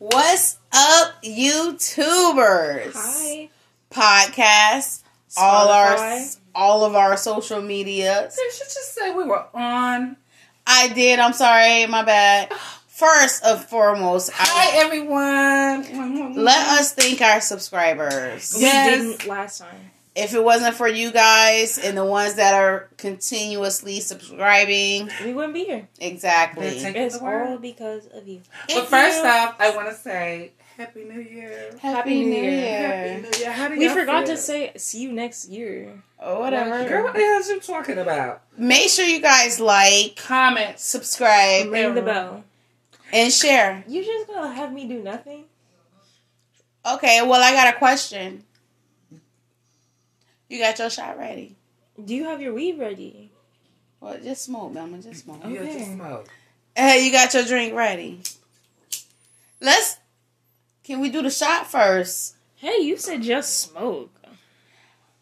What's up, YouTubers? Hi. Podcast. All our all of our social medias. They should just say we were on. I did. I'm sorry. My bad. First and foremost, Hi, I, everyone. let us thank our subscribers. We Yes. didn't last time. If it wasn't for you guys and the ones that are continuously subscribing, We wouldn't be here. exactly. Take It's all because of you. But first you- off, I want to say Happy New Year. Happy New Year. Happy New Year. How do We forgot feel? to say see you next year. Oh, or whatever. Girl, what the hell is you talking about? Make sure you guys like, comment, subscribe, Ring the bell. and share. You just gonna have me do nothing? Okay, well, I got a question. You got your shot ready? Do you have your weed ready? Well, just smoke, Mama. Just smoke. Yeah, Okay. just smoke. Hey, you got your drink ready? Let's. Can we do the shot first? Hey, you said just smoke.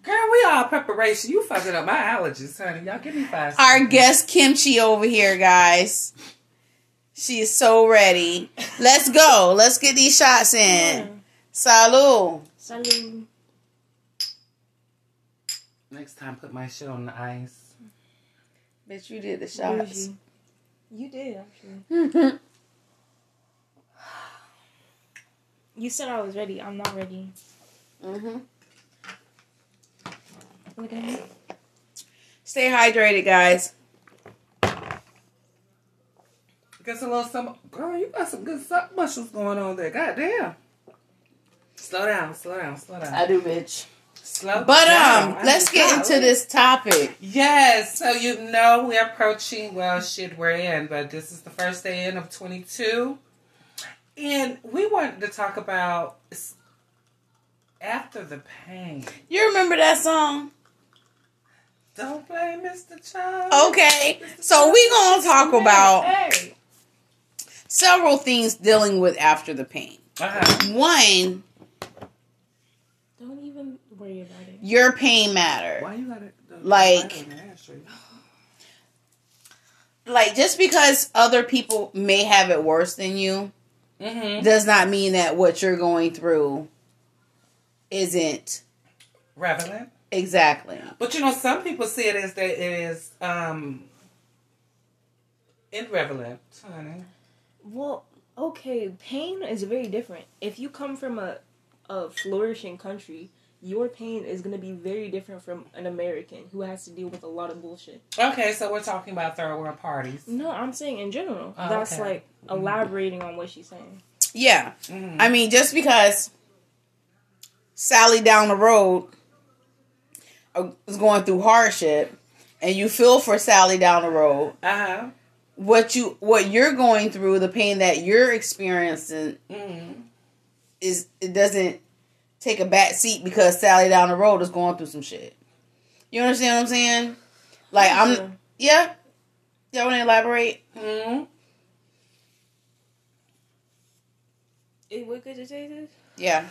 Girl, we all preparation. You fucking up my allergies, honey. Y'all give me five Our guest Kimchi over here, guys. She is so ready. Let's go. Let's get these shots in. Salud. Salud. Next time, put my shit on the ice. Bitch, you did the shots. You did actually. You said I was ready. I'm not ready. hmm Look at me. Stay hydrated, guys. Guess a little some. Girl, you got some good suck muscles going on there. God damn. Slow down, slow down, slow down. I do, bitch. Slow But down. um, I let's get not. into this topic. Yes, so you know we're approaching, well, shit, we're in, but this is the first day in of 22. And we wanted to talk about after the pain. You remember that song? Don't blame Mr. Child. Okay, so we gonna talk about Hey. several things dealing with after the pain. Uh-huh. One, Don't even worry about it. your pain matter. Why you got it? Like- Like just because other people may have it worse than you Mm-hmm. does not mean that what you're going through isn't Relevant. exactly. But you know, some people see it as that it is um irrelevant, honey. Well, okay, pain is very different. If you come from a a flourishing country, your pain is going to be very different from an American who has to deal with a lot of bullshit. Okay, so we're talking about third world parties. No, I'm saying in general. Oh, That's okay. like elaborating on what she's saying. Yeah. Mhm. I mean, just because Sally down the road uh, is going through hardship and you feel for Sally down the road, Uh-huh. what you what you're going through, the pain that you're experiencing Mm-hmm. is it doesn't take a back seat because Sally down the road is going through some shit. You understand what I'm saying? Like I'm Sure. yeah. Y'all want to elaborate? Mm-hmm. Eh, What could you say this? Yeah.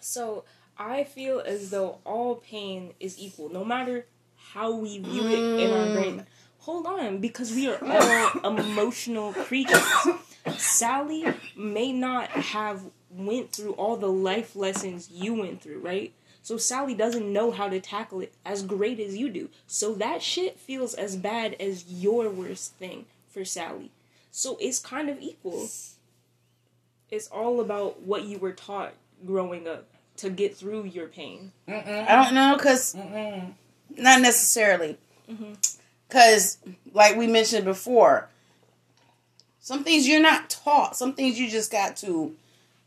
So I feel as though all pain is equal, no matter how we view it in our brain. Hold on, because we are all emotional creatures. Sally may not have went through all the life lessons you went through, right? So Sally doesn't know how to tackle it as great as you do. So that shit feels as bad as your worst thing for Sally. So it's kind of equal. It's all about what you were taught growing up to get through your pain. Mm-mm. I don't know cuz Mm-mm. Not necessarily. Mhm. Because, like we mentioned before, some things you're not taught. Some things you just got to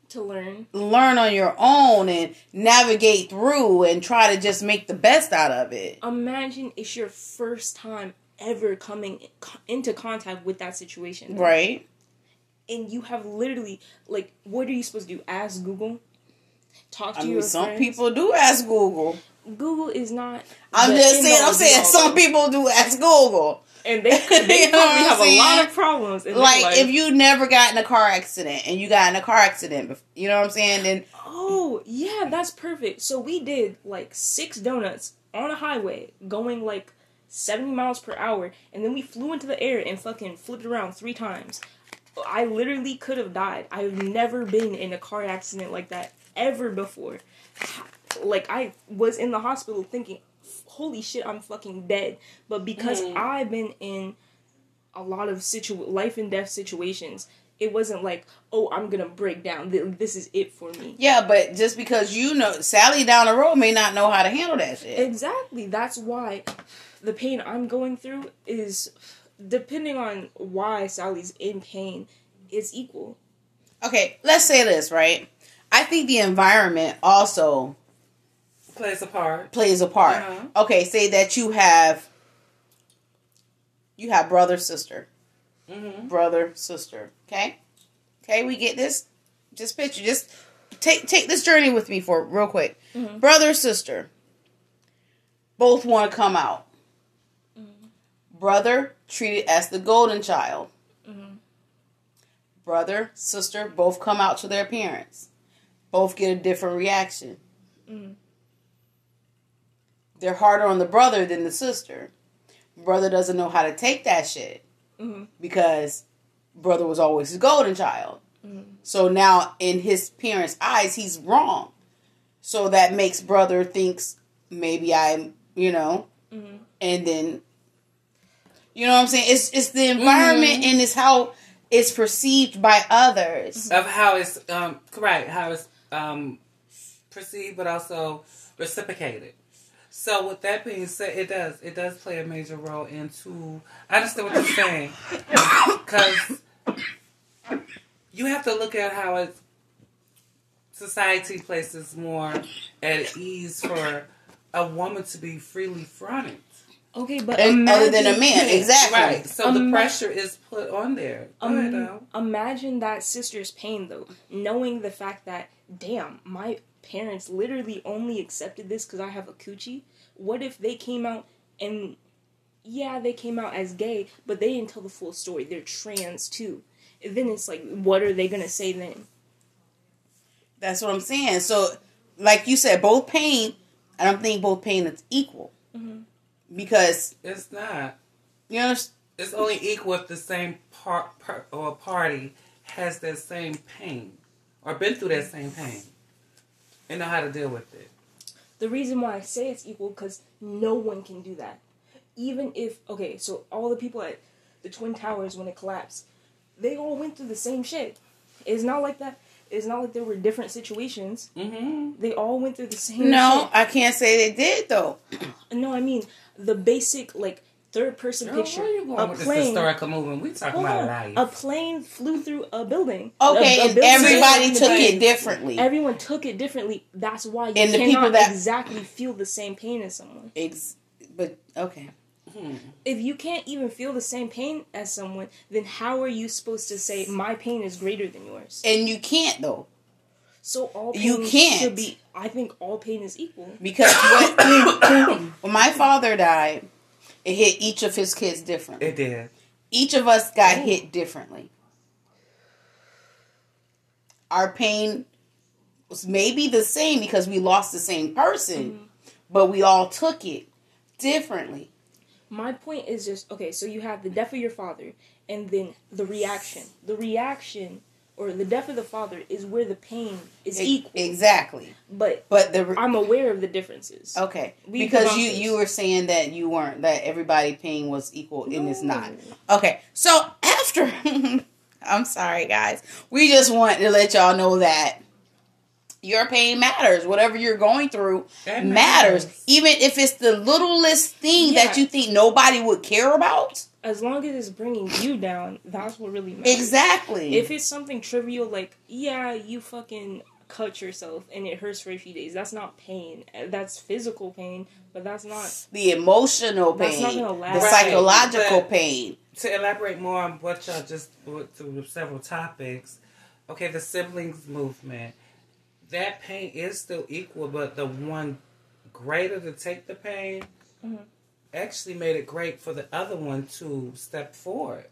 To learn. learn on your own and navigate through and try to just make the best out of it. Imagine it's your first time ever coming into contact with that situation. Right? And you have literally, like, what are you supposed to do? Ask Google? Talk to I mean, your some friends? people do ask Google. Google is not. I'm just saying, I'm saying some people do ask Google. And they, they You know probably what I'm have a lot of problems. Like, life. if you never got in a car accident and you got in a car accident, you know what I'm saying? Then Oh, yeah, that's perfect. So we did like six donuts on a highway going like 70 miles per hour, and then we flew into the air and fucking flipped around three times. I literally could have died. I've never been in a car accident like that ever before. Like I was in the hospital thinking, "Holy shit, I'm fucking dead." But because Mm. I've been in a lot of situ life and death situations, it wasn't like, "Oh, I'm gonna break down. This is it for me." Yeah, but just because you know Sally down the road may not know how to handle that shit. Exactly. That's why the pain I'm going through is depending on why Sally's in pain, is equal. Okay, let's say this, right? I think the environment also Plays a part. plays a part. Uh-huh. Okay, say that you have you have brother sister, Mm-hmm. brother sister. Okay, okay, we get this. Just picture, just take take this journey with me for real quick. Mhm. Brother sister, both want to come out. Brother treated as the golden child. Mhm. Brother sister both come out to their parents. Both get a different reaction. They're harder on the brother than the sister. Brother doesn't know how to take that shit Mhm. because brother was always his golden child. Mhm. So now in his parents' eyes, he's wrong. So that makes brother thinks maybe I'm, you know, Mhm. and then you know what I'm saying? It's it's the environment and it's how it's perceived by others. Of how it's um correct, how it's um perceived but also reciprocated. So with that being said, it does it does play a major role into I understand what you're saying. Because you have to look at how it's society places more at ease for a woman to be freely fronted. Okay, but And other than a man, exactly. Right. So the pressure is put on there. Go Um, though. imagine that sister's pain though, knowing the fact that damn, my parents literally only accepted this because I have a coochie. What if they came out and yeah, they came out as gay, but they didn't tell the full story. They're trans too. And then it's like, what are they gonna say then? That's what I'm saying. So, like you said, both pain. I don't think both pain is equal Mhm. because It's not. you know, It's only equal if the same part per, or party has that same pain or been through that same pain and know how to deal with it. The reason why I say it's equal because no one can do that. Even if okay, so all the people at the Twin Towers when it collapsed, they all went through the same shit. It's not like that. It's not like there were different situations. Mm-hmm. They all went through the same. No, I can't say they did though. no, I mean the basic like third person Girl, picture. where you going a with this plane. historical movement? We talking about on. life. A plane flew through a building. Okay, A- a and building everybody took building. it differently. Everyone took it differently. That's why you And the cannot people that- exactly feel the same pain as someone. Ex- but okay, Hmm. if you can't even feel the same pain as someone, then how are you supposed to say my pain is greater than yours? and you can't though So all pain You can't. should be. I think all pain is equal. because when, when my father died, it hit each of his kids differently. It did. Each of us got Oh. hit differently. Our pain was maybe the same because we lost the same person, mm-hmm. but we all took it differently. My point is just okay. So you have the death of your father, and then the reaction. The reaction or the death of the father is where the pain is equal. Exactly. But But the I'm aware of the differences. okay We because you you were saying that you weren't that everybody pain was equal and it's not. Okay, so after I'm sorry guys, we just want to let y'all know that your pain matters. Whatever you're going through matters. matters. Even if it's the littlest thing that you think nobody would care about. As long as it's bringing you down, that's what really matters. Exactly. If it's something trivial like, yeah, you fucking cut yourself and it hurts for a few days, that's not pain. That's physical pain, but that's not. the emotional That's pain, not gonna the last. Right, psychological but- pain. To elaborate more on what y'all just went through several topics, okay, the siblings movement, that pain is still equal, but the one greater to take the pain Mhm. actually made it great for the other one to step forward.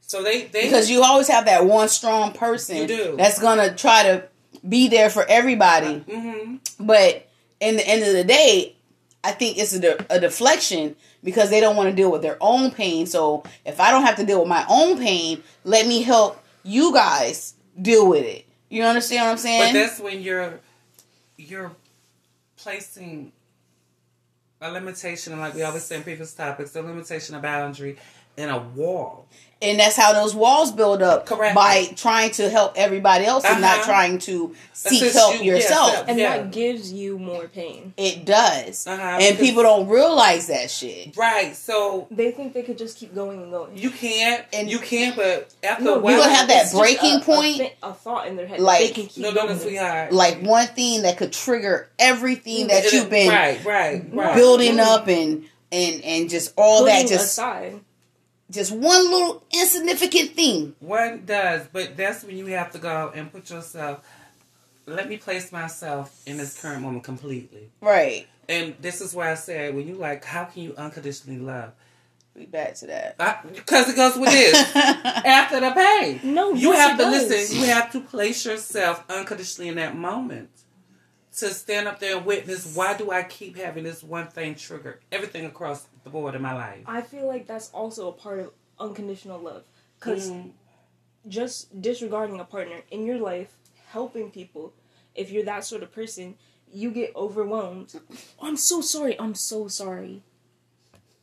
So they, they Because you always have that one strong person that's gonna try to be there for everybody. hmm But in the end of the day, I think it's a, de- a deflection because they don't want to deal with their own pain. So if I don't have to deal with my own pain, let me help You guys deal with it. You understand what I'm saying? But that's when you're you're placing a limitation, like we always say in previous topics, a limitation, a boundary, and a wall. and that's how those walls build up Correct. by trying to help everybody else and not Uh-huh. trying to seek just help you- yourself. self. and Yeah. that gives you more pain. It does, Uh-huh, and because- people don't realize that shit. Right. So They think they could just keep going and going. you can't, And- and you can't, but after No, a while, You're gonna have that breaking a, point. a, a thought in their head. Like- they can keep No, no, going. sweetheart. Like one thing that could trigger everything that you've been right, right, right. building up and and and just all that just aside. Just one little insignificant thing. One does, but that's when you have to go and put yourself. Let me place myself in this current moment completely. Right. And this is why I said, when you like, how can you unconditionally love? We back to that. Because it goes with this. After the pain. No, You yes, have it to does. listen. You have to place yourself unconditionally in that moment. To stand up there and witness, why do I keep having this one thing trigger everything across the board in my life? I feel like that's also a part of unconditional love. Because Mhm. just disregarding a partner in your life, helping people, if you're that sort of person, you get overwhelmed. I'm so sorry. I'm so sorry.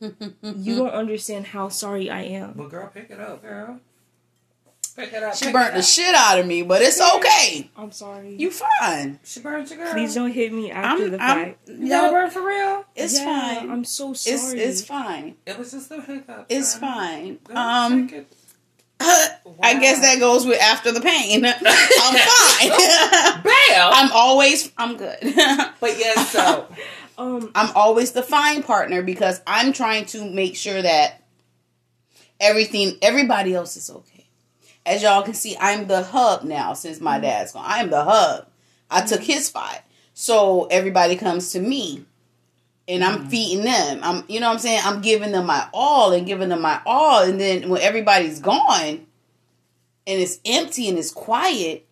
you don't understand how sorry I am. Well, girl, pick it up, girl. Pick it up. She pick burnt it the up. shit out of me, but it's okay. I'm sorry. You fine. She burnt your girl. Please don't hit me after I'm, the I'm fact. You got no, burn for real? it's Yeah, fine. I'm so sorry. it's it's fine. It was just a hiccup. It's son. fine. Um take it. I guess that goes with after the pain. I'm fine. Bam! I'm always I'm good. but yes, so Um, I'm always the fine partner because I'm trying to make sure that everything everybody else is okay. As y'all can see, I'm the hub now since my dad's gone. I am the hub. I took his spot. So everybody comes to me and I'm feeding them. I'm you know what I'm saying? I'm giving them my all and giving them my all and then when everybody's gone and it's empty and it's quiet,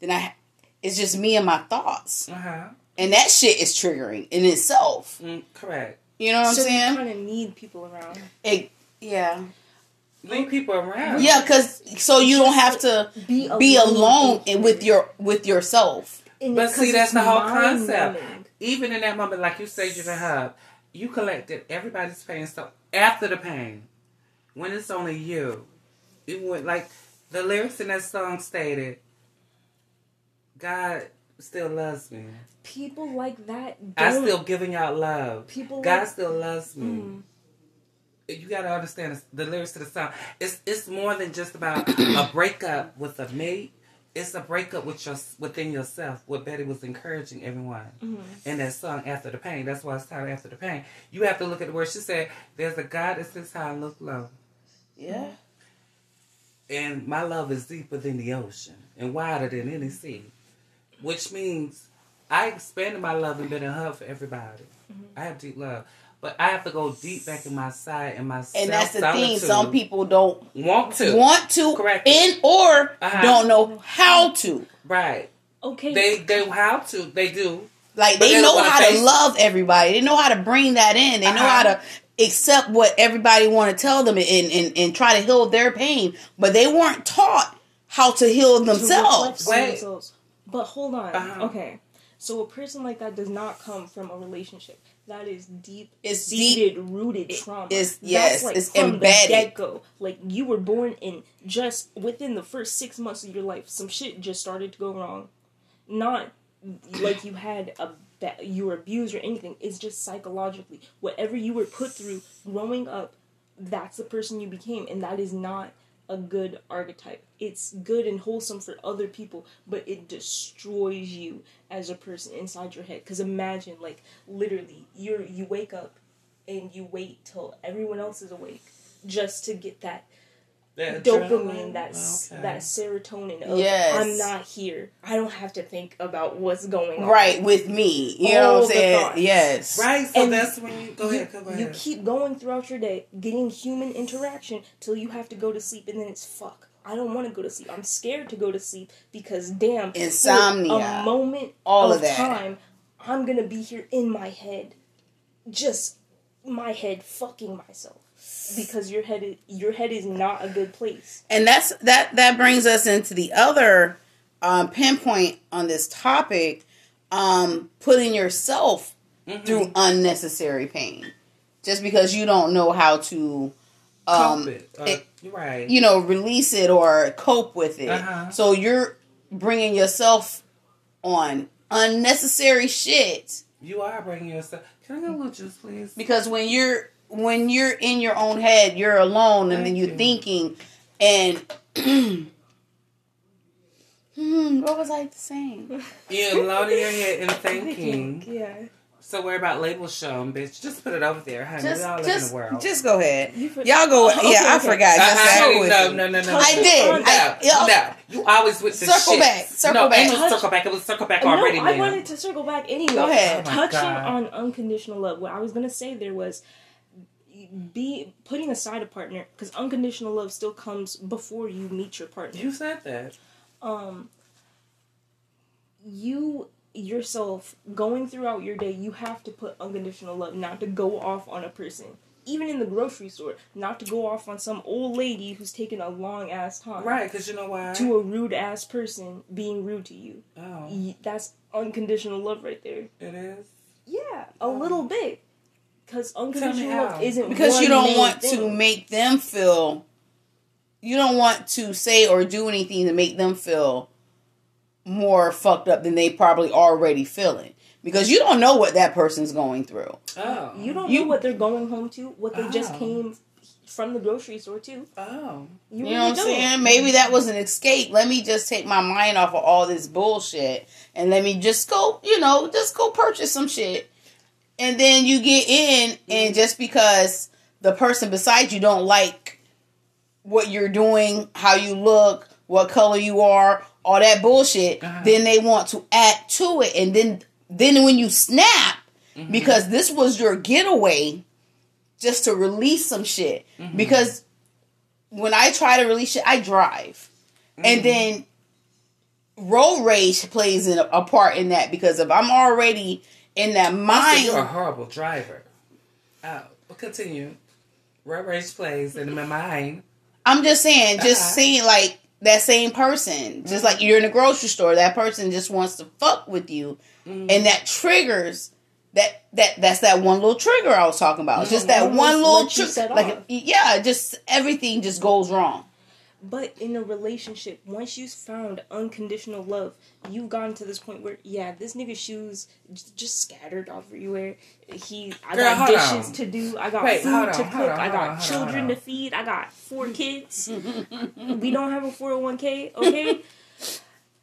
then I it's just me and my thoughts. uh-huh. And that shit is triggering in itself. Mm, correct. You know what so I'm saying? you saying? kind of need people around. It, yeah. Leave people around. Yeah, cause so you don't have to Be alone, be alone with your with yourself. And But see, that's the whole concept. numbing. Even in that moment, like you said, you're the hub. You collected everybody's pain. So after the pain, when it's only you, it went like the lyrics in that song stated. God still loves me. People like that. I don't- still giving out love. People God like- still loves me. Mm. You got to understand the lyrics to the song. It's it's more than just about a breakup with a mate. It's a breakup with your within yourself. What Betty was encouraging everyone Mm-hmm. in that song "After the Pain." That's why it's titled "After the Pain." You have to look at the words. She said, "There's a God that sits high and look low, Yeah. and my love is deeper than the ocean and wider than any sea," which means I expanded my love and been a hub for everybody. Mm-hmm. I have deep love, but I have to go deep back in my side and my And that's the thing. Some people don't want to want to Correct. and or Uh-huh. don't know how to. right. Okay. They they how to they do Like they they know how face to it. love everybody. They know how to bring that in. They know Uh-huh. how to accept what everybody want to tell them and, and, and try to heal their pain. But they weren't taught how to heal themselves. reflect on Wait. themselves. But hold on. Uh-huh. Okay. So a person like that does not come from a relationship. That is deep, It's seated, rooted trauma. it's- yes, like it's from embedded. the get go. Like you were born in just within the first six months of your life, some shit just started to go wrong. Not like you had a ba- you were abused or anything. It's just psychologically whatever you were put through growing up. That's the person you became, and that is not a good archetype. It's good and wholesome for other people, but it destroys you as a person inside your head. Because imagine, like, literally, you're you wake up and you wait till everyone else is awake just to get that that dopamine, adrenaline. that oh, Okay. that serotonin. Of, Yes. I'm not here. I don't have to think about what's going on. Right, with me. You know what I'm saying? thoughts. Yes. right. So And that's when you go you, ahead. Go ahead. you keep going throughout your day, getting human interaction till you have to go to sleep, and then it's fuck. I don't want to go to sleep. I'm scared to go to sleep because damn, Insomnia. A moment All of, of that. time, I'm gonna be here in my head, just my head fucking myself. Because your head is, your head is not a good place. and that's that that brings us into the other um, pinpoint on this topic um, putting yourself through unnecessary pain just because you don't know how to um, Cope it. Uh, it- you're right. you know release it or cope with it Uh-huh. so you're bringing yourself on unnecessary shit You are bringing yourself. Can I get a little juice, please? because when you're when you're in your own head you're alone and then you're you. thinking and hmm, what was i saying You're alone in your head and thinking. Yeah. So worry about labels shown, bitch. Just put it over there, honey. just we all live in just the world. just go ahead You for- y'all go Oh, yeah okay, i forgot Uh, just go with no, no, no, no, I no. did. No, I- no. You always with the Circle shit. back, circle no, back. no Touch- circle back. It was circle back already. No, I man. wanted to circle back anyway. Go ahead. Oh Touching God. on unconditional love. What I was gonna say there was be putting aside a partner because unconditional love still comes before you meet your partner. You said that. um you yourself going throughout your day you have to put unconditional love not to go off on a person even in the grocery store not to go off on some old lady who's taking a long ass time Right, because you know why? to a rude ass person being rude to you oh, that's unconditional love right there it is. yeah a little bit because unconditional love isn't because one you don't main want to make them feel you don't want to say or do anything to make them feel more fucked up than they probably already feeling. Because you don't know what that person's going through. Oh. you don't You- know what they're going home to what they just Oh. came from the grocery store to. Oh. you, you know what i'm saying? Maybe that was an escape. Let me just take my mind off of all this bullshit and let me just go you know just go purchase some shit and then you get in and just because the person beside you don't like what you're doing, how you look, what color you are, all that bullshit, Uh-huh. then they want to add to it. And then then when you snap, Mm-hmm. because this was your getaway just to release some shit. Mm-hmm. Because when I try to release shit, I drive. Mm-hmm. And then road rage plays a part in that because if I'm already in that mind you're a horrible driver. Oh, but continue. Road rage plays in my mind. I'm just saying, just Uh-huh. saying like that same person, just like you're in a grocery store, that person just wants to fuck with you, Mm-hmm. and that triggers that that that's that one little trigger I was talking about. Just that one little trigger, like off. yeah, just everything just goes wrong. But in a relationship, once you've found unconditional love, you've gotten to this point where, yeah, this nigga's shoes just scattered everywhere. He, I Girl, got dishes on. to do. I got Wait, food hold to cook. on, I got on, children on, to feed. I got four kids. we don't have a four hundred one k. Okay.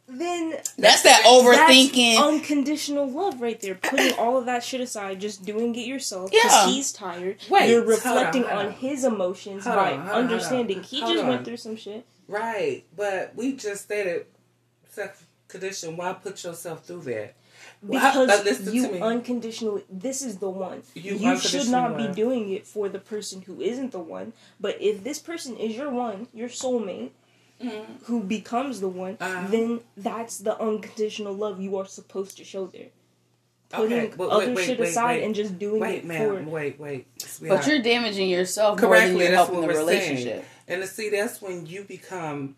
then That's that that's overthinking. unconditional love right there. Putting all of that shit aside, just doing it yourself. Yeah. Because he's tired. Wait, You're hold on, reflecting on, on. his emotions Hold by on, hold on, hold on. understanding. He Hold just went through some shit. Right, but we just stated sex condition. Why put yourself through that? Because uh, listen to you me. unconditionally, this is the one. You You, should not unconditionally be doing it for the person who isn't the one. But if this person is your one, your soulmate, who becomes the one, Mm-hmm. Uh-huh. then that's the unconditional love you are supposed to show there. Putting Okay, but other wait, wait, shit wait, aside wait. and just doing Wait, it ma'am. for. Wait, wait. sweetheart. But you're damaging yourself more than correctly. you're helping the relationship. saying. And to see, that's when you become,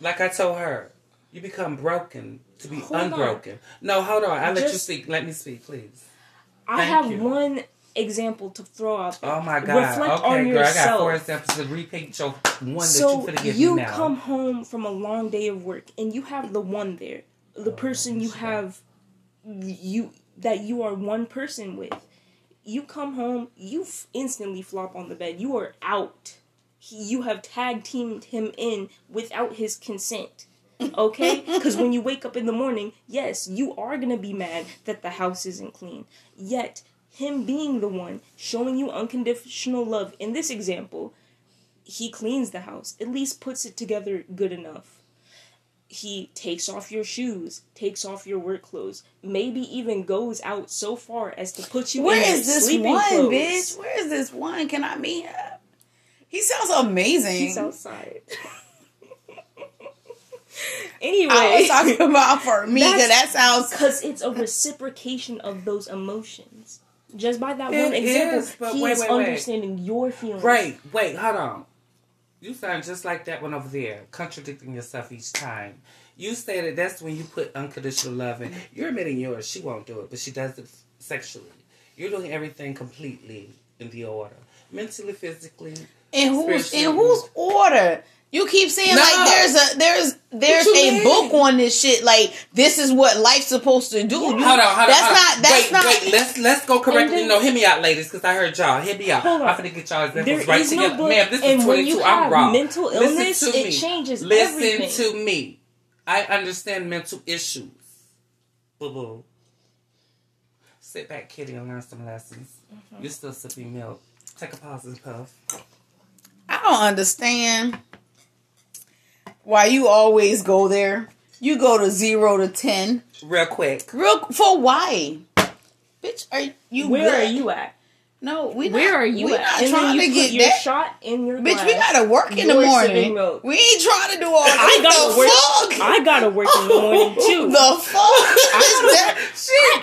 like I told her, you become broken to be Hold on. unbroken. No, hold on. I let you speak. Let me speak, please. I Thank have you. one example to throw out there. Oh my God. Reflect okay, on girl. I got yourself. four examples to repeat your one so that you give you me now. come home from a long day of work and you have the one there the oh, person you have you that you are one person with you come home you f- instantly flop on the bed you are out he, you have tag teamed him in without his consent okay because when you wake up in the morning yes you are gonna be mad that the house isn't clean yet him being the one showing you unconditional love in this example he cleans the house, at least puts it together good enough. He takes off your shoes, takes off your work clothes, maybe even goes out so far as to put you Where in is this sleeping one, clothes. bitch? Where is this one? Can I meet him? He sounds amazing. He's outside. anyway, I was talking about for me because that sounds because it's a reciprocation of those emotions. Just by that It one example, is, but he wait, is wait, wait. understanding your feelings. Right, wait, hold on. You sound just like that one over there, contradicting yourself each time. You say that that's when you put unconditional love in. You're admitting yours. She won't do it, but she does it sexually. You're doing everything completely in the order, mentally, physically. In whose Spiritually. in whose order? You keep saying No. like there's a there's there's a mean? book on this shit. Like this is what life's supposed to do. You- Hold on, hold on. That's hold on. not. That's wait, not. wait. Let's let's go correctly. then- no, hear me out, ladies, because I heard y'all. Hear me out. Hold on. I'm gonna get y'all There examples right is no together. book, Ma'am, this and is when 22. you I'm have wrong. mental Listen illness, to it me. changes Listen everything. to me. I understand mental issues. Boo boo. Sit back, kitty, and learn some lessons. Mm-hmm. You're still sipping milk. Take a pause and puff. I don't understand why you always go there. You go to zero to ten. Real quick. Real for why? Bitch, are you Where good? are you at? No, we. Where not, are you we at? Trying to you put get your that. shot in your Bitch, glass. we gotta work in the You're morning. We ain't trying to do all that. I gotta the work. fuck? I gotta work in the morning too. the fuck? Is that-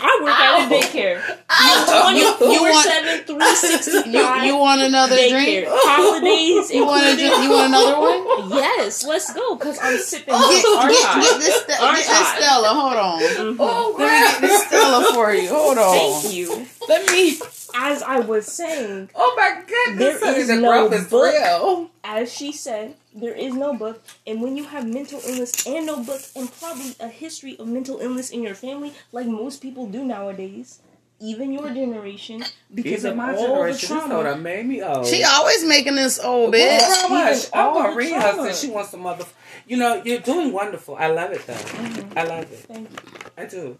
I work at a daycare. You- you want- 24-7, 365 you, you want another daycare. drink? Holidays You want, a, drink- you want another one? Yes, let's go, because I'm sipping Get, milk, aren't get, get this, get this Stella. Hold on. Mhm. Oh, Let me get this Stella for you. Hold on. Thank you. Let me. As I was saying, Oh my goodness, There honey, is the no growth is book. real. as she said, there is no book, and when you have mental illness and no book, and probably a history of mental illness in your family, like most people do nowadays, even your generation, because Even of my all the generation, this trauma. soda made me old. She always making this old Well, bitch. how much? Even I'm gonna the read her since she wants some mother. You know, you're doing wonderful. I love it though. Mhm. I love it. Thank you. I do.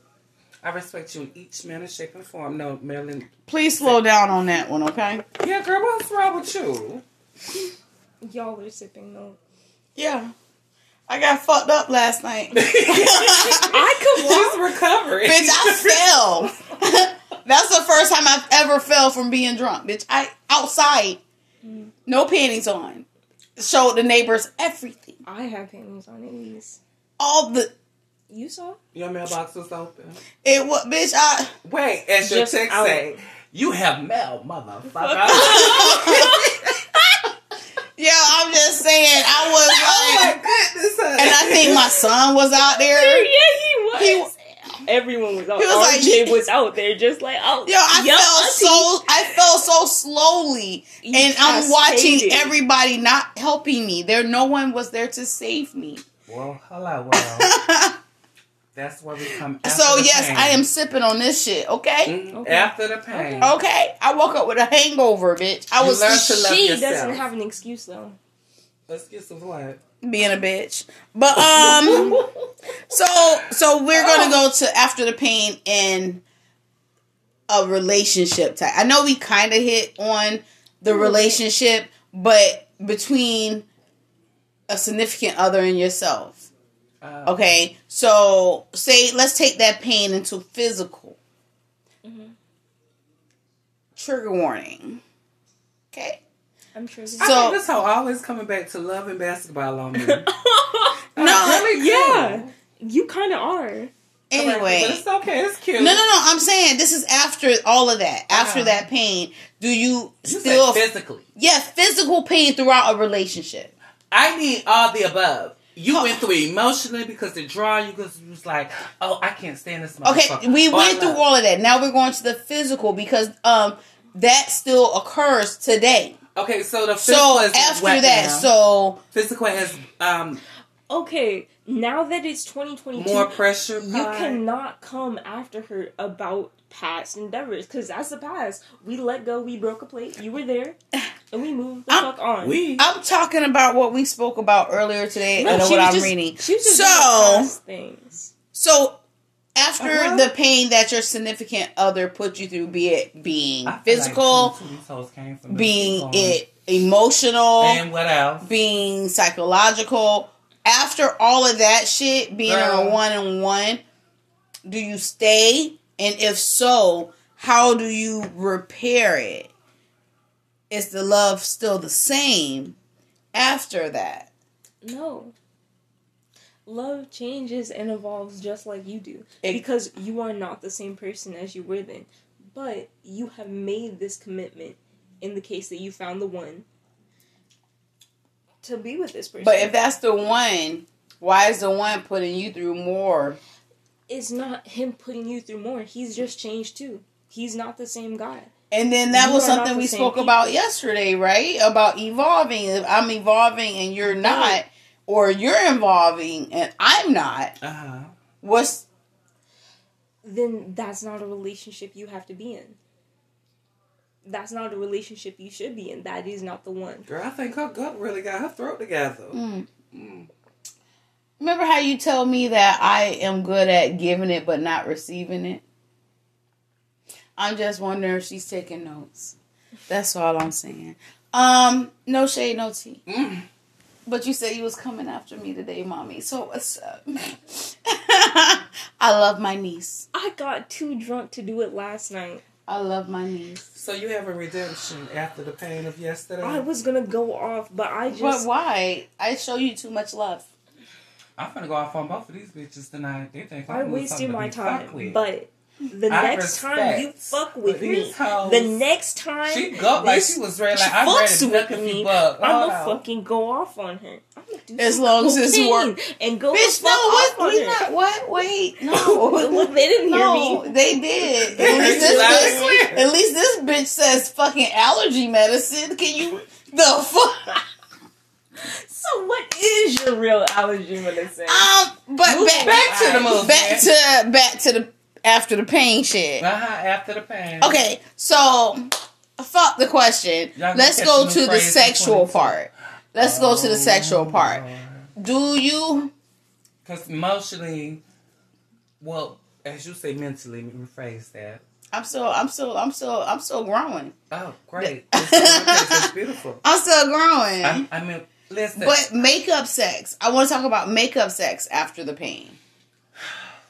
I respect you in each manner, shape, and form. No, Marilyn. Please slow down on that one, okay? Yeah, girl, what's wrong with you? Y'all are sipping milk. Yeah. I got fucked up last night. I could walk. She's recovering. Bitch, I fell. That's the first time I've ever fell from being drunk. Bitch, I outside, no panties on, showed the neighbors everything. I have panties on at least. All the You saw? Your mailbox was open. it was bitch. I Wait, as your Just text out. say, you have mail, motherfucker. yeah, I'm just saying. I was oh my like, goodness, and I think my son was out there. yeah, he was. He- Everyone was out. He was like- RJ was out there, just like, oh, Yo, I yo, fell auntie. so I fell so slowly, You and I'm watching cascaded. everybody not helping me. There, no one was there to save me. well, hello, well. That's where we come. After so the yes, pain. I am sipping on this shit. Okay, Mm, Okay. After the pain, okay. I woke up with a hangover, bitch. I You was learn to love She yourself. doesn't have an excuse though. Excuse of what? being a bitch, but um, so so we're gonna go to after the pain and a relationship type. I know we kind of hit on the relationship, but between a significant other and yourself. Okay, so say let's take that pain into physical. Mhm. Trigger warning. Okay. I'm sure. I So- think this whole always coming back to love and basketball on me. No, really yeah, you kind of are. Anyway, but it's okay. It's cute. no, no, no. I'm saying this is after all of that. After Uh-huh. that pain, do you, You still? physically. yeah, physical pain throughout a relationship. I need all the above. You went through emotionally because it draw you because you was like, oh, I can't stand this. Okay, we Or went through all of that. Now we're going to the physical because um that still occurs today. Okay, so the physical So is after wet that, now. so physical has um Okay, now that it's 2022, more pressure. you pie. cannot come after her about past endeavors because that's the past. We let go. We broke a plate. You were there, and we moved the I'm- fuck on. We I'm talking about what we spoke about earlier today No, and what was I'm just- reading. She was just So- things. So after Uh-huh. the pain that your significant other put you through, be it being I feel like physical, 22 these hoes came from being it emotional, and what else? being psychological. After all of that shit, being on a one on one, do you stay? And if so, how do you repair it? Is the love still the same after that? No. Love changes and evolves just like you do Ex- because you are not the same person as you were then. But you have made this commitment in the case that you found the one to be with this person. But if that's the one, why is the one putting you through more? It's not him putting you through more. He's just changed too. He's not the same guy. And then that You was something we spoke people. about yesterday, right? About evolving. If I'm evolving and you're not, or you're evolving and I'm not, Uh huh. what's Then that's not a relationship you have to be in. That's not a relationship you should be in. That is not the one. Girl, I think her gut really got her throat together. Mm. Mm. Remember how you told me that I am good at giving it but not receiving it? I'm just wondering if she's taking notes. That's all I'm saying. Um, no shade, no tea. Mm. But you said you was coming after me today, mommy. So what's up? I love my niece. I got too drunk to do it last night. I love my niece. So you have a redemption after the pain of yesterday? I was gonna go off, but I just. But just why? I show you too much love. I'm gonna go off on both of these bitches tonight. They think I I'm wasted something to my be fucked time. But the I next time you fuck with me, hoes- the next time she go like she was ready. Like I'm fucks ready to duck with me. I'm gonna on. fucking go off on her. I'm gonna do As long as it's cocaine work. and go Bitch, the no, what? off on We her. not, what? Wait, no. Look, they didn't hear No, me. they did. At least, this bitch, at least this bitch says fucking allergy medicine. Can you the fuck? So what is your real allergy medicine? Um, but Moving back, Back to the movie. back to back to the after the pain shit. Uh-huh, after the pain. Okay, so fuck the question. Y'all Let's go to the sexual 22. part. Let's go to the sexual Oh, part. Do you? Because emotionally, well, as you say, mentally, let me rephrase that. I'm still. I'm still. I'm still. I'm still growing. Oh, great. It's, it's beautiful. I'm still growing. I, I mean, listen. But makeup sex. I want to talk about makeup sex after the pain.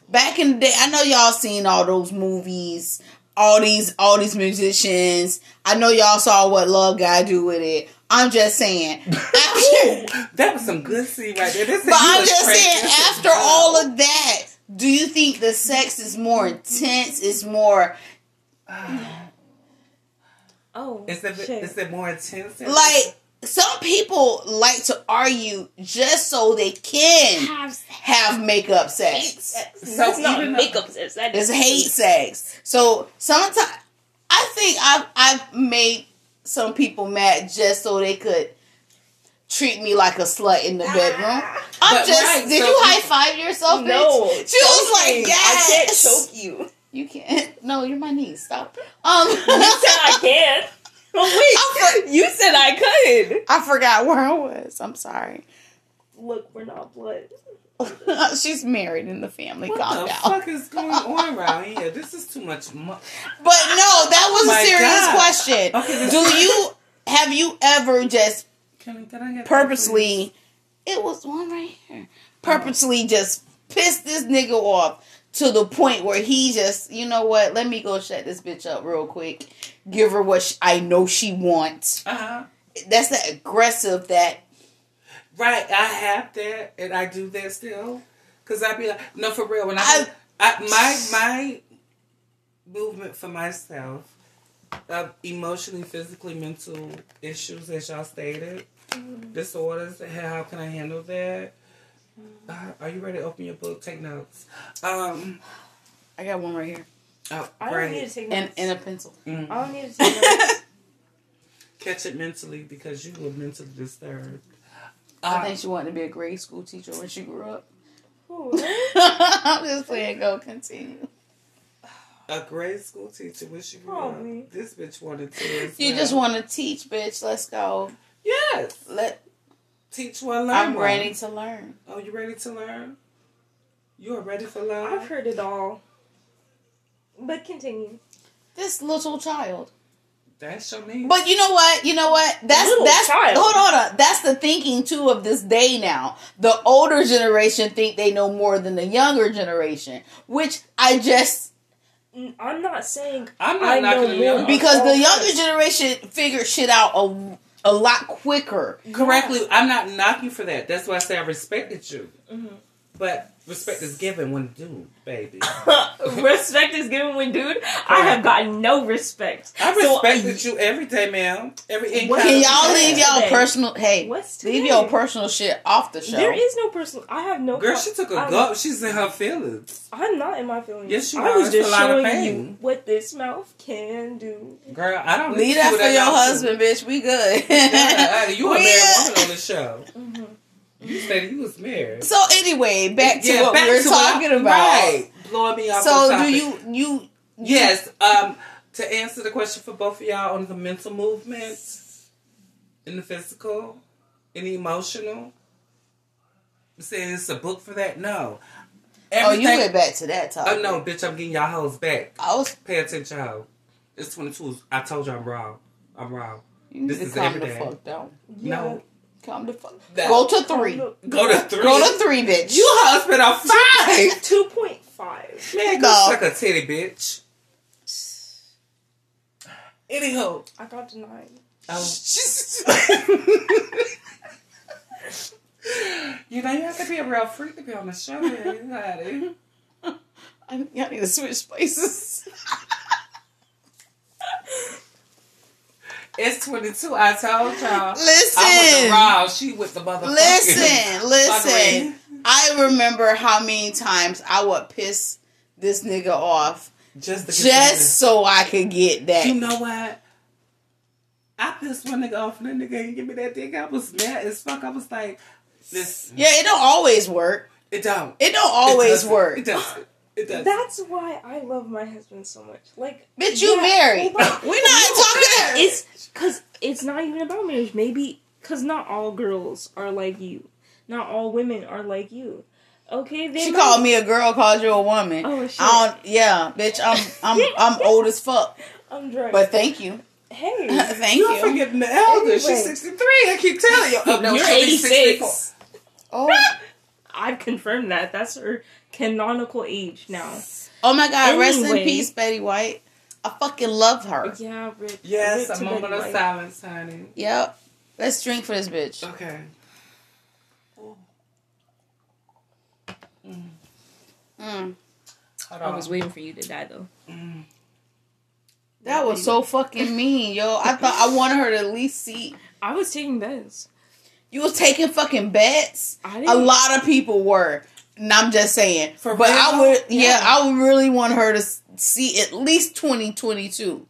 Back in the day, I know y'all seen all those movies, all these all these musicians. I know y'all saw what Love Guy do with it. I'm just saying. After, that was some good see right there. This but I'm just saying, after all of that, do you think the sex is more intense? Is more oh, Is it, shit. is it more intense? like some people like to argue just so they can have have makeup hate sex. sex. So That's not even though- makeup sex. That It's hate sex. So sometimes I think I've I've made some people mad just so they could treat me like a slut in the bedroom. I'm But just. right, did so you you- high five yourself? No, bitch? she was like, choking. yes. I can't choke you. You can't. No, you're my niece. Stop. Um, You said I can. Oh wait, you said I could. I forgot where I was. I'm sorry. Look, we're not blood. She's married in the family. what Calm the down. fuck is going on around here? This is too much. Mo- But no, that was oh my a serious God. question. Okay, Do you have you ever just can, can I get that, purposely it was one right here oh. purposely just pissed this nigga off to the point where he just you know what let me go shut this bitch up real quick give her what sh i know she wants? Uh-huh. that's that aggressive that Right, I have that, and I do that still. Cause I be like, no, for real. When I, I, my my movement for myself, uh, emotionally, physically, mental issues, as y'all stated, disorders. How can I handle that? Uh, are you ready to open your book? Take notes. Um, i got one right here oh, I don't great. need to take and notes. and a pencil Mm. I don't need to take notes. Catch it mentally because you were mentally disturbed. i Uh, think she wanted to be a grade school teacher when she grew up i'm just playing go continue a grade school teacher when she grew Probably. up. This bitch wanted to. you well. just want to teach bitch let's go Yes. let Teach one, learn i'm one. ready to learn Oh, you ready to learn? You are ready for love? I've heard it all. But continue. this little child That's your name. But you know what? You know what? That's Little that's child. hold on. That's the thinking too of this day now. The older generation think they know more than the younger generation, which I just mm, I'm not saying I'm not I knocking know the more younger- because the younger generation figure shit out a, a lot quicker. correctly, I'm not knocking for that. That's why I say I respected you. Mhm. But Respect is given when dude, baby. respect is given when dude. I have gotten no respect. I So, respected you every day, ma'am. Every encounter. Can y'all had. leave y'all personal? Hey, What's leave today? your personal shit off the show. There is no personal. I have no. Girl, pro- she took a I'm- gulp. She's in her feelings. I'm not in my feelings. Yes, you I are. was just a lot of showing pain. you what this mouth can do. Girl, I don't Leave need that for to your know. husband, bitch. We good. Yeah, you a married woman on the show. Mm-hmm. You said you was married. So anyway, back to Yeah, what back we were to talking I- about. Right. Blowing me off. So on do you you Yes. Um. To answer the question for both of y'all on the mental movement, and the physical, and the emotional. You saying it's a book for that? No. Oh, you Everything- went back to that topic. Oh no, bitch! I'm getting y'all hoes back. I was. Pay attention, ho. It's 22. I told you I'm wrong. I'm wrong. You need This to is calm every the day. fuck down. No. Calm the fuck. That- Go to three. Go to three. Go to three, bitch. You husband on five. Two point five. Man, No. go suck a titty, bitch. Anywho. I got denied. Oh. you know, you have to be a real freak to be on the show here. You got it. I, y'all need to switch places. It's 22. I told y'all. Listen. I was raw. She with the motherfucking. Listen, listen. I remember how many times I would piss this nigga off Just to just so I could get that. You know what? I pissed one nigga off and that nigga ain't give me that dick. I was mad as fuck. I was like, this. yeah, it don't always work. It don't. It don't always doesn't. work. It doesn't. It doesn't. That's why I love my husband so much. Like, Bitch, you yeah, married. hold on. We're not talking. It's because it's not even about marriage. Maybe because not all girls are like you. Not all women are like you. Okay, they She might- called me a girl, called you a woman. Oh, shit. I don't. Yeah, bitch. I'm I'm I'm old as fuck. I'm drunk. But thank you, hey, thank You're you. forgetting the elder. She's 63. I keep telling you. Oh, no, you're she'll be 64. 86. Oh, I've confirmed that. That's her canonical age now. oh my God! Rest in peace, Betty White. I fucking love her. Yeah, Rick. Yes, Rick a moment Betty of White. silence, honey. Yep. Let's drink for this bitch. Okay. Mm. Hold I was waiting for you to die though. Mm. That was so fucking mean, yo. I thought I wanted her to at least see. I was taking bets. You was taking fucking bets. I A didn't. lot of people were. And I'm just saying. For but real? I would, yeah, Yeah. I would really want her to see at least 2022.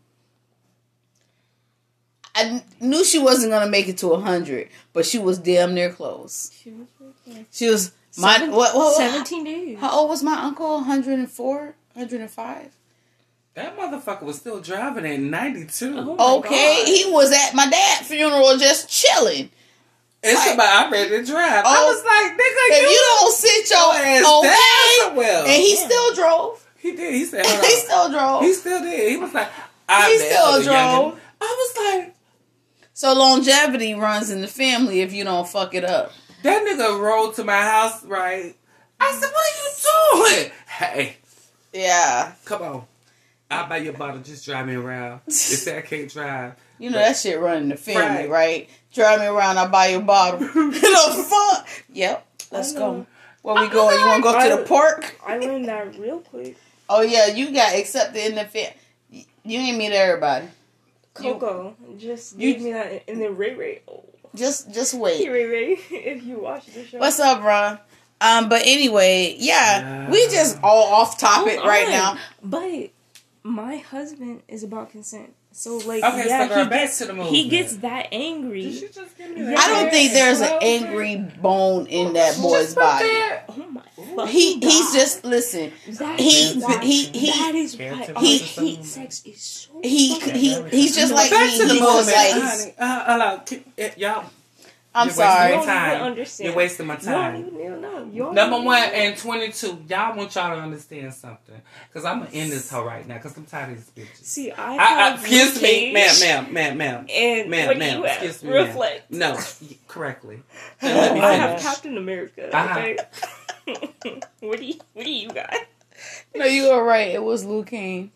I knew she wasn't going to make it to 100, but she was damn near close. She was okay. She was, my, Seven- what, what, what- Seventeen days. how old was my uncle? 104? 105? That motherfucker was still driving at 92. Oh Okay, God. he was at my dad's funeral just chilling. It's Like- about I'm ready to drive. I Oh, was like, nigga, If you, you don't sit your your ass down okay, somewhere. and he Yeah. still drove. He did. He said, hold he still drove. He still did. He was like, I'm He still drove. youngin'. I was like, So longevity runs in the family if you don't fuck it up. that nigga rolled to my house, right? I said, what are you doing? Hey, Yeah. come on. I'll buy you a bottle. Just drive me around. They say I can't drive. You know that shit running the family, Right. right? Drive me around, I'll buy you a bottle. You know the fuck? Yep. Let's go. Where we going? You wanna go to the park? I learned that real quick. Oh yeah, you got accepted in the fam. You ain't meet everybody. You- Coco just you- gave me that, and then Ray Ray. Oh, Just just hey wait. Ray Ray, if you watch the show. What's up, Ron? Um, but anyway, yeah, we just all off topic Hold right on. now. But my husband is about consent, so like, Okay, so yeah, girl, he back gets to the he movement. gets that angry. Did you just give me Yeah. that? I don't think there's an Closer? angry bone in that boy's Just put body. that- Oh my! fucking He he's God. just listen. That he- is why- he- he- that is Care why to our he- hate sex is so He fucking- he he's just like Back me. to the He was movement, like, honey. Uh, hello, Can- uh, y'all. I'm You're sorry. wasting don't my time. even understand. You're wasting my You don't time. even you don't know. You don't Number one know. and 22. Y'all want y'all to understand something. Because I'm going to end this hoe right now. Because I'm tired of these bitches. See, I, I, I, excuse me, Cage, ma'am, ma'am, ma'am, ma'am. And Ma'am, what do ma'am, you excuse me, ma'am. Reflect. No, correctly. And let me I have. Captain America. Uh-huh. Okay. what do you What do you got? No, you were right. It was Luke Cage.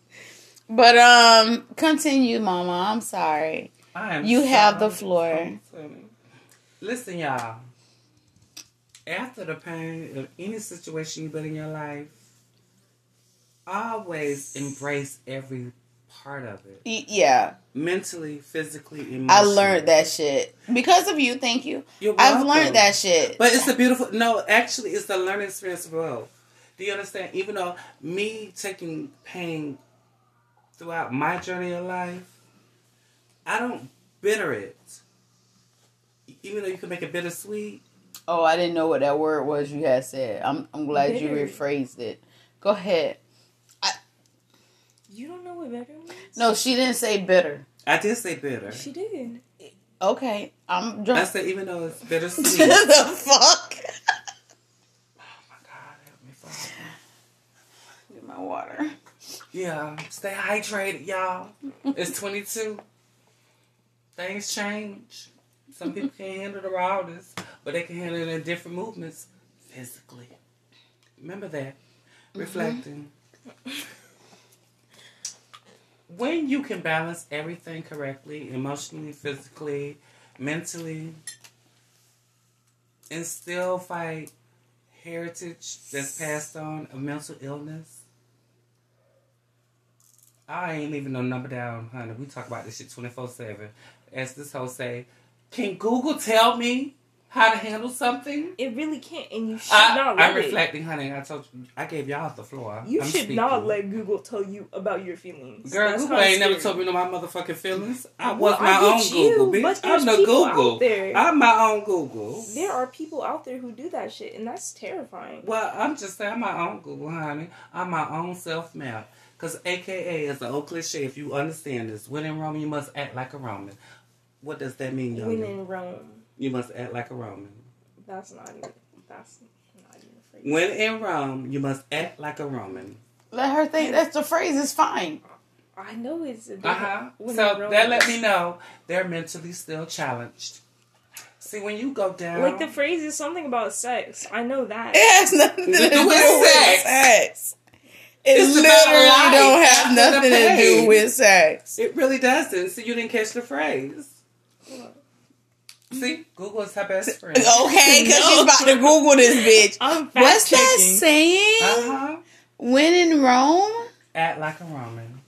But um, continue, Mama. I'm sorry. I am You have the sorry. floor. Listen, y'all. after the pain of any situation you've been in your life, always embrace every part of it. Yeah, Mentally, physically, emotionally. I learned that shit because of you. Thank you. You're I've learned that shit. But it's a beautiful no, actually it's the learning experience of both. Do you understand? Even though me taking pain throughout my journey of life, I don't bitter it. Even though you can make it bittersweet. oh, I didn't know what that word was you had said. I'm I'm glad you rephrased it. Go ahead. I, You don't know what better means? No, she didn't say bitter. I did say bitter. She did. Okay, I'm drunk. I said even though it's bittersweet. What the fuck? Oh my God, help me, Father. Get my water. Yeah, stay hydrated, y'all. It's 22. Things change. Some people can't handle the rawness, but they can handle it in different movements physically. Remember that. Mm-hmm. Reflecting. When you can balance everything correctly, emotionally, physically, mentally, and still fight heritage that's passed on of mental illness, I ain't leaving no number down, honey. We talk about this shit 24 7. As this hoe say, can Google tell me how to handle something? It really can't, and you should I, not let I'm it. reflecting, honey. I told you, I gave y'all the floor. You I'm should speaking. not let Google tell you about your feelings. Girl, That's Google ain't never told me no my motherfucking feelings. I Well, was I my get own you, Google, bitch. I'm the Google. I'm my own Google. There are people out there who do that shit, and that's terrifying. Well, I'm just saying, I'm my own Google, honey. I'm my own self map. Because AKA is an old cliche, if you understand this. When in Rome, you must act like a Roman. What does that mean, young When lady? in Rome, You must act like a Roman. that's not even. That's not even a phrase. When in Rome, you must act like a Roman. Let her think that's the phrase. It's fine. I know it's Uh huh. So that let me know they're mentally still challenged. See, when you go down. Like the phrase is something about sex. I know that. It has nothing to To do do with with sex. sex. It It's literally life don't have nothing to do with sex. It really doesn't. So you didn't catch the phrase. See, Google is her best friend. Okay, because No. she's about to Google this bitch. I'm fact What's that saying? Uh huh. When in Rome, Act like a Roman.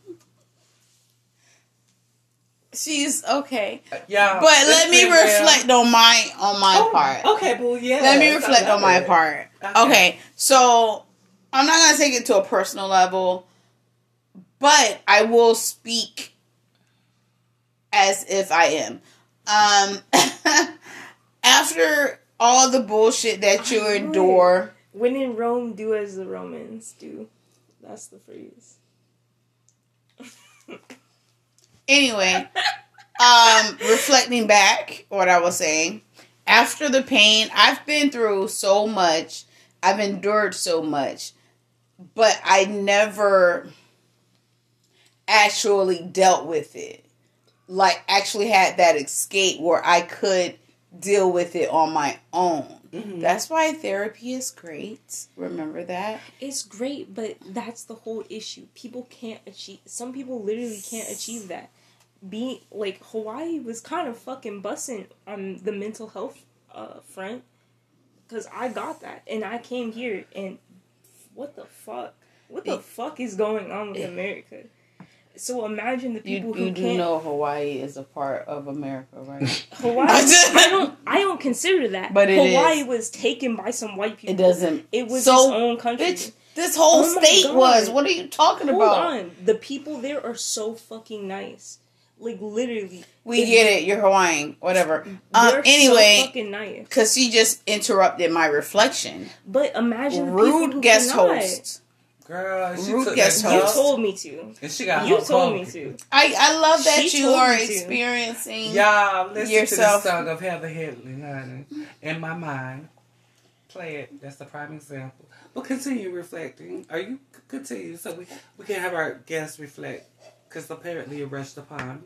she's okay. Yeah. But let me reflect on my on my part. Okay, well, yeah. Let me reflect on my part. Okay. Okay, so I'm not gonna take it to a personal level, but I will speak as if I am. Um, after all the bullshit that you I knew it. endure, When in Rome, do as the Romans do. That's the phrase. anyway, um, reflecting back what I was saying, after the pain, I've been through so much, I've endured so much, but I never actually dealt with it. Like, actually had that escape where I could deal with it on my own. Mhm. That's why therapy is great. Remember that? It's great, but that's the whole issue. People can't achieve. Some people literally can't achieve that. Being like Hawaii was kind of fucking bussing on the mental health uh, front, because I got that, and I came here, and what the fuck? What the It- fuck is going on with it- America? So imagine the You, people who you do can't. know Hawaii is a part of America, right? Hawaii. I don't. I don't consider that. But it Hawaii is. was taken by some white people. It doesn't. It was So, its own country. Bitch, this whole Oh state was. What are you talking Hold about? on. The people there are so fucking nice. Like literally. We get it. You're Hawaiian. Whatever. Um. Anyway, so fucking nice. because she just interrupted my reflection. But imagine Rude who guest cannot. Host. Girl, she Rude took guest that You host. told me to. and she got You Hulk told me to. I I love that She you are experiencing. Y'all, listen Yourself. to the song of Heather Headley, honey. In my mind. Play it. That's the prime example. But continue reflecting. Are you continue so we, we can have our guests reflect. Because apparently you're rushed upon.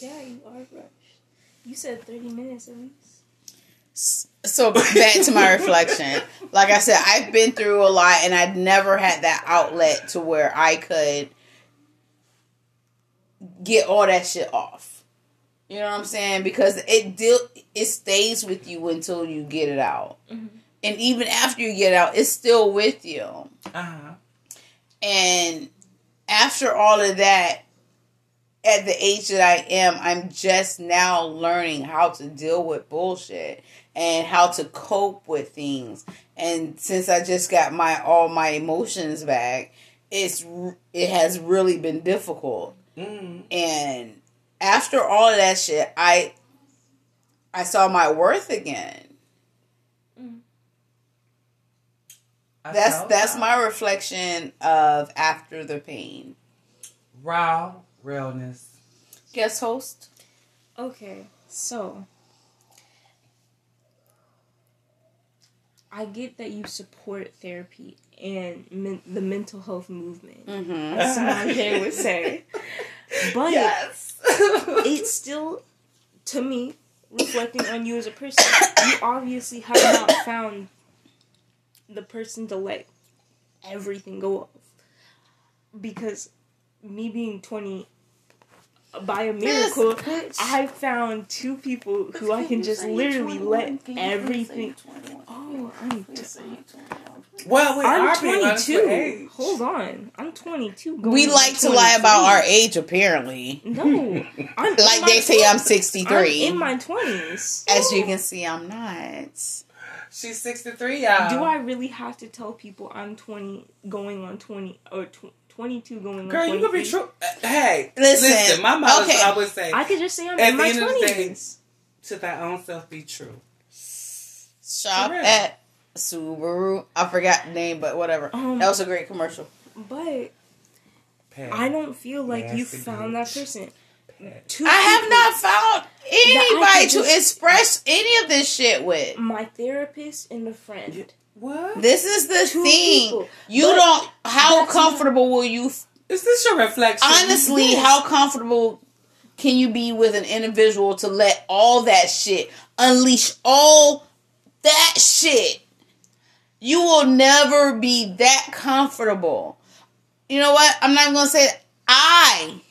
Yeah, you are rushed. You said thirty minutes at least. So back to my reflection. Like I said, I've been through a lot, and I'd never had that outlet to where I could get all that shit off. You know what I'm saying? Because it deal it stays with you until you get it out. Mhm. And even after you get out, it's still with you. Uh-huh. And after all of that, at the age that I am, I'm just now learning how to deal with bullshit and how to cope with things. And since I just got my all my emotions back, it's it has really been difficult. Mm. And after all of that shit, I I saw my worth again. I That's that's that. my reflection of after the pain. raw realness. Guest host. Okay, so I get that you support therapy and men- the mental health movement, Mm-hmm. as Samantha would say, but yes. it's still, to me, reflecting on you as a person. You obviously have not found the person to let everything go of, because me being twenty. By a miracle, I found two people who I can just literally let everything. Oh, I'm, well, we I'm are being honest with 22. Hold on, I'm 22. going We like to lie about our age, apparently. No, I'm Like my they say, I'm 63. I'm in my 20s. As you can see, I'm not. She's 63, y'all. Do I really have to tell people I'm 20 going on 20 or tw- 22 going on Girl, you could be true. uh, Hey, Listen, listen. my mom okay. always say, I could just say I'm At in the my end of the day- to thy own self be true. Shop at Subaru. I forgot the name, but whatever. Um, that was a great commercial. But Pay. I don't feel like you found bitch. that person. Pay. Two I have not found anybody could to just- express any of this shit with. My therapist and a friend. What? This is the Two thing. people. You But don't. How comfortable will you? Is this your reflection? Honestly, Yes. how comfortable can you be with an individual to let all that shit unleash all that shit? You will never be that comfortable. You know what? I'm not gonna say that. I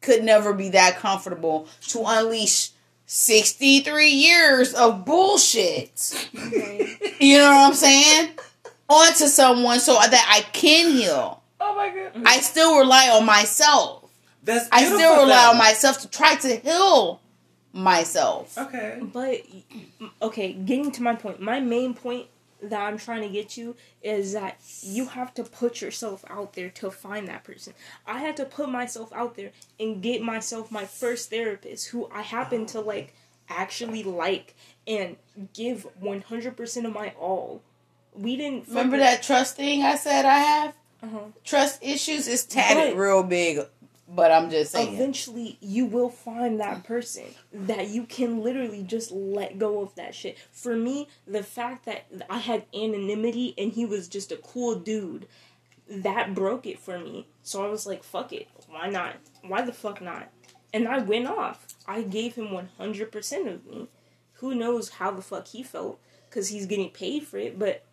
could never be that comfortable to unleash 63 years of bullshit. Okay. You know what I'm saying? Onto someone so that I can heal. Oh my god. I still rely on myself. That's I still rely though. on myself to try to heal myself. Okay. But okay, getting to my point. My main point that I'm trying to get you is that you have to put yourself out there to find that person. I had to put myself out there and get myself my first therapist who I happen to like actually like and give 100% of my all. We didn't Remember that trust thing I said I have? Uh-huh. Trust issues is tatted But- real big, but I'm just saying. eventually you will find that person that you can literally just let go of that shit. For me, the fact that I had anonymity and he was just a cool dude, that broke it for me. So I was like, fuck it. Why not? Why the fuck not? And I went off. I gave him 100% of me. Who knows how the fuck he felt because he's getting paid for it, but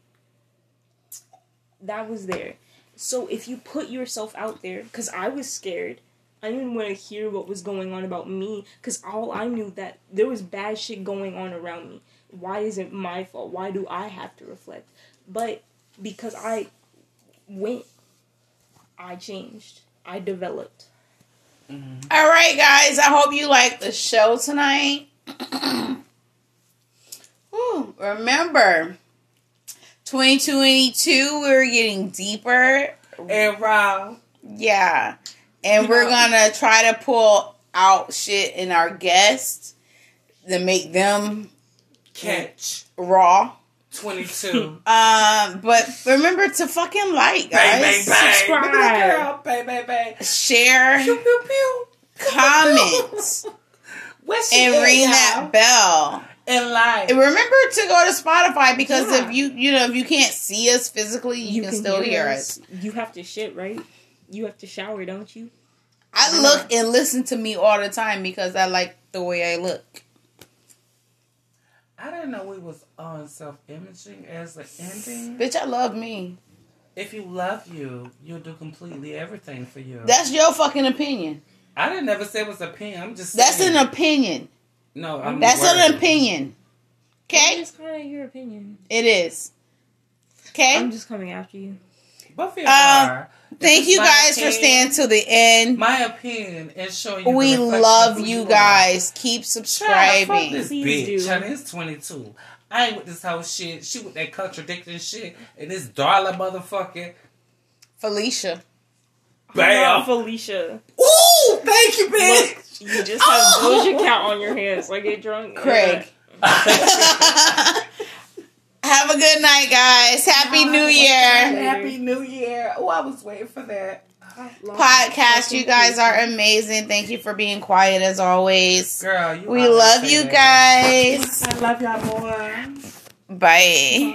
that was there. So if you put yourself out there, because I was scared, I didn't want to hear what was going on about me, because all I knew that there was bad shit going on around me. Why is it my fault? Why do I have to reflect? But because I went, I changed. I developed. Mm-hmm. All right, guys. I hope you like the show tonight. Whew, remember, 2022, we're getting deeper. And raw. Yeah. And we're going to try to pull out shit in our guests to make them Catch. raw. 22. Um, but remember to fucking like, bang, bang, bang. Subscribe. Look at that girl. Bang, bang, bang. Share, Pew, pew, pew. comment, and ring y'all? that bell. And like. And remember to go to Spotify because Yeah. if you you know if you can't see us physically, you, can, still hear us. You have to shit, right? You have to shower, don't you? I look and listen to me all the time because I like the way I look. I didn't know we was on self-imaging as the ending. Bitch, I love me. If you love you, you'll do completely everything for you. That's your fucking opinion. I didn't never say it was opinion. I'm just That's saying. an opinion. No. I'm That's worried. an opinion. Okay? It's kind of your opinion. It is. Okay? I'm just coming after you. Both of Uh, are. Thank you is my guys for staying to the end. My opinion is showing you. We love of who you are. guys. Keep Child, fuck subscribing. this Please bitch. do. Honey, it's 22. I ain't with this whole shit. She with that contradicting shit. And this darling motherfucker. Felicia. Bam. Felicia. Ooh, thank you, bitch. You just have oh. Doja Cat on your hands. Like get drunk. Craig. Have a good night, guys. Happy New Year. Happy New Year. Oh, I was waiting for that. Podcast, you guys are amazing. Thank you for being quiet as always. Girl, you We love you guys. I love y'all more. Bye.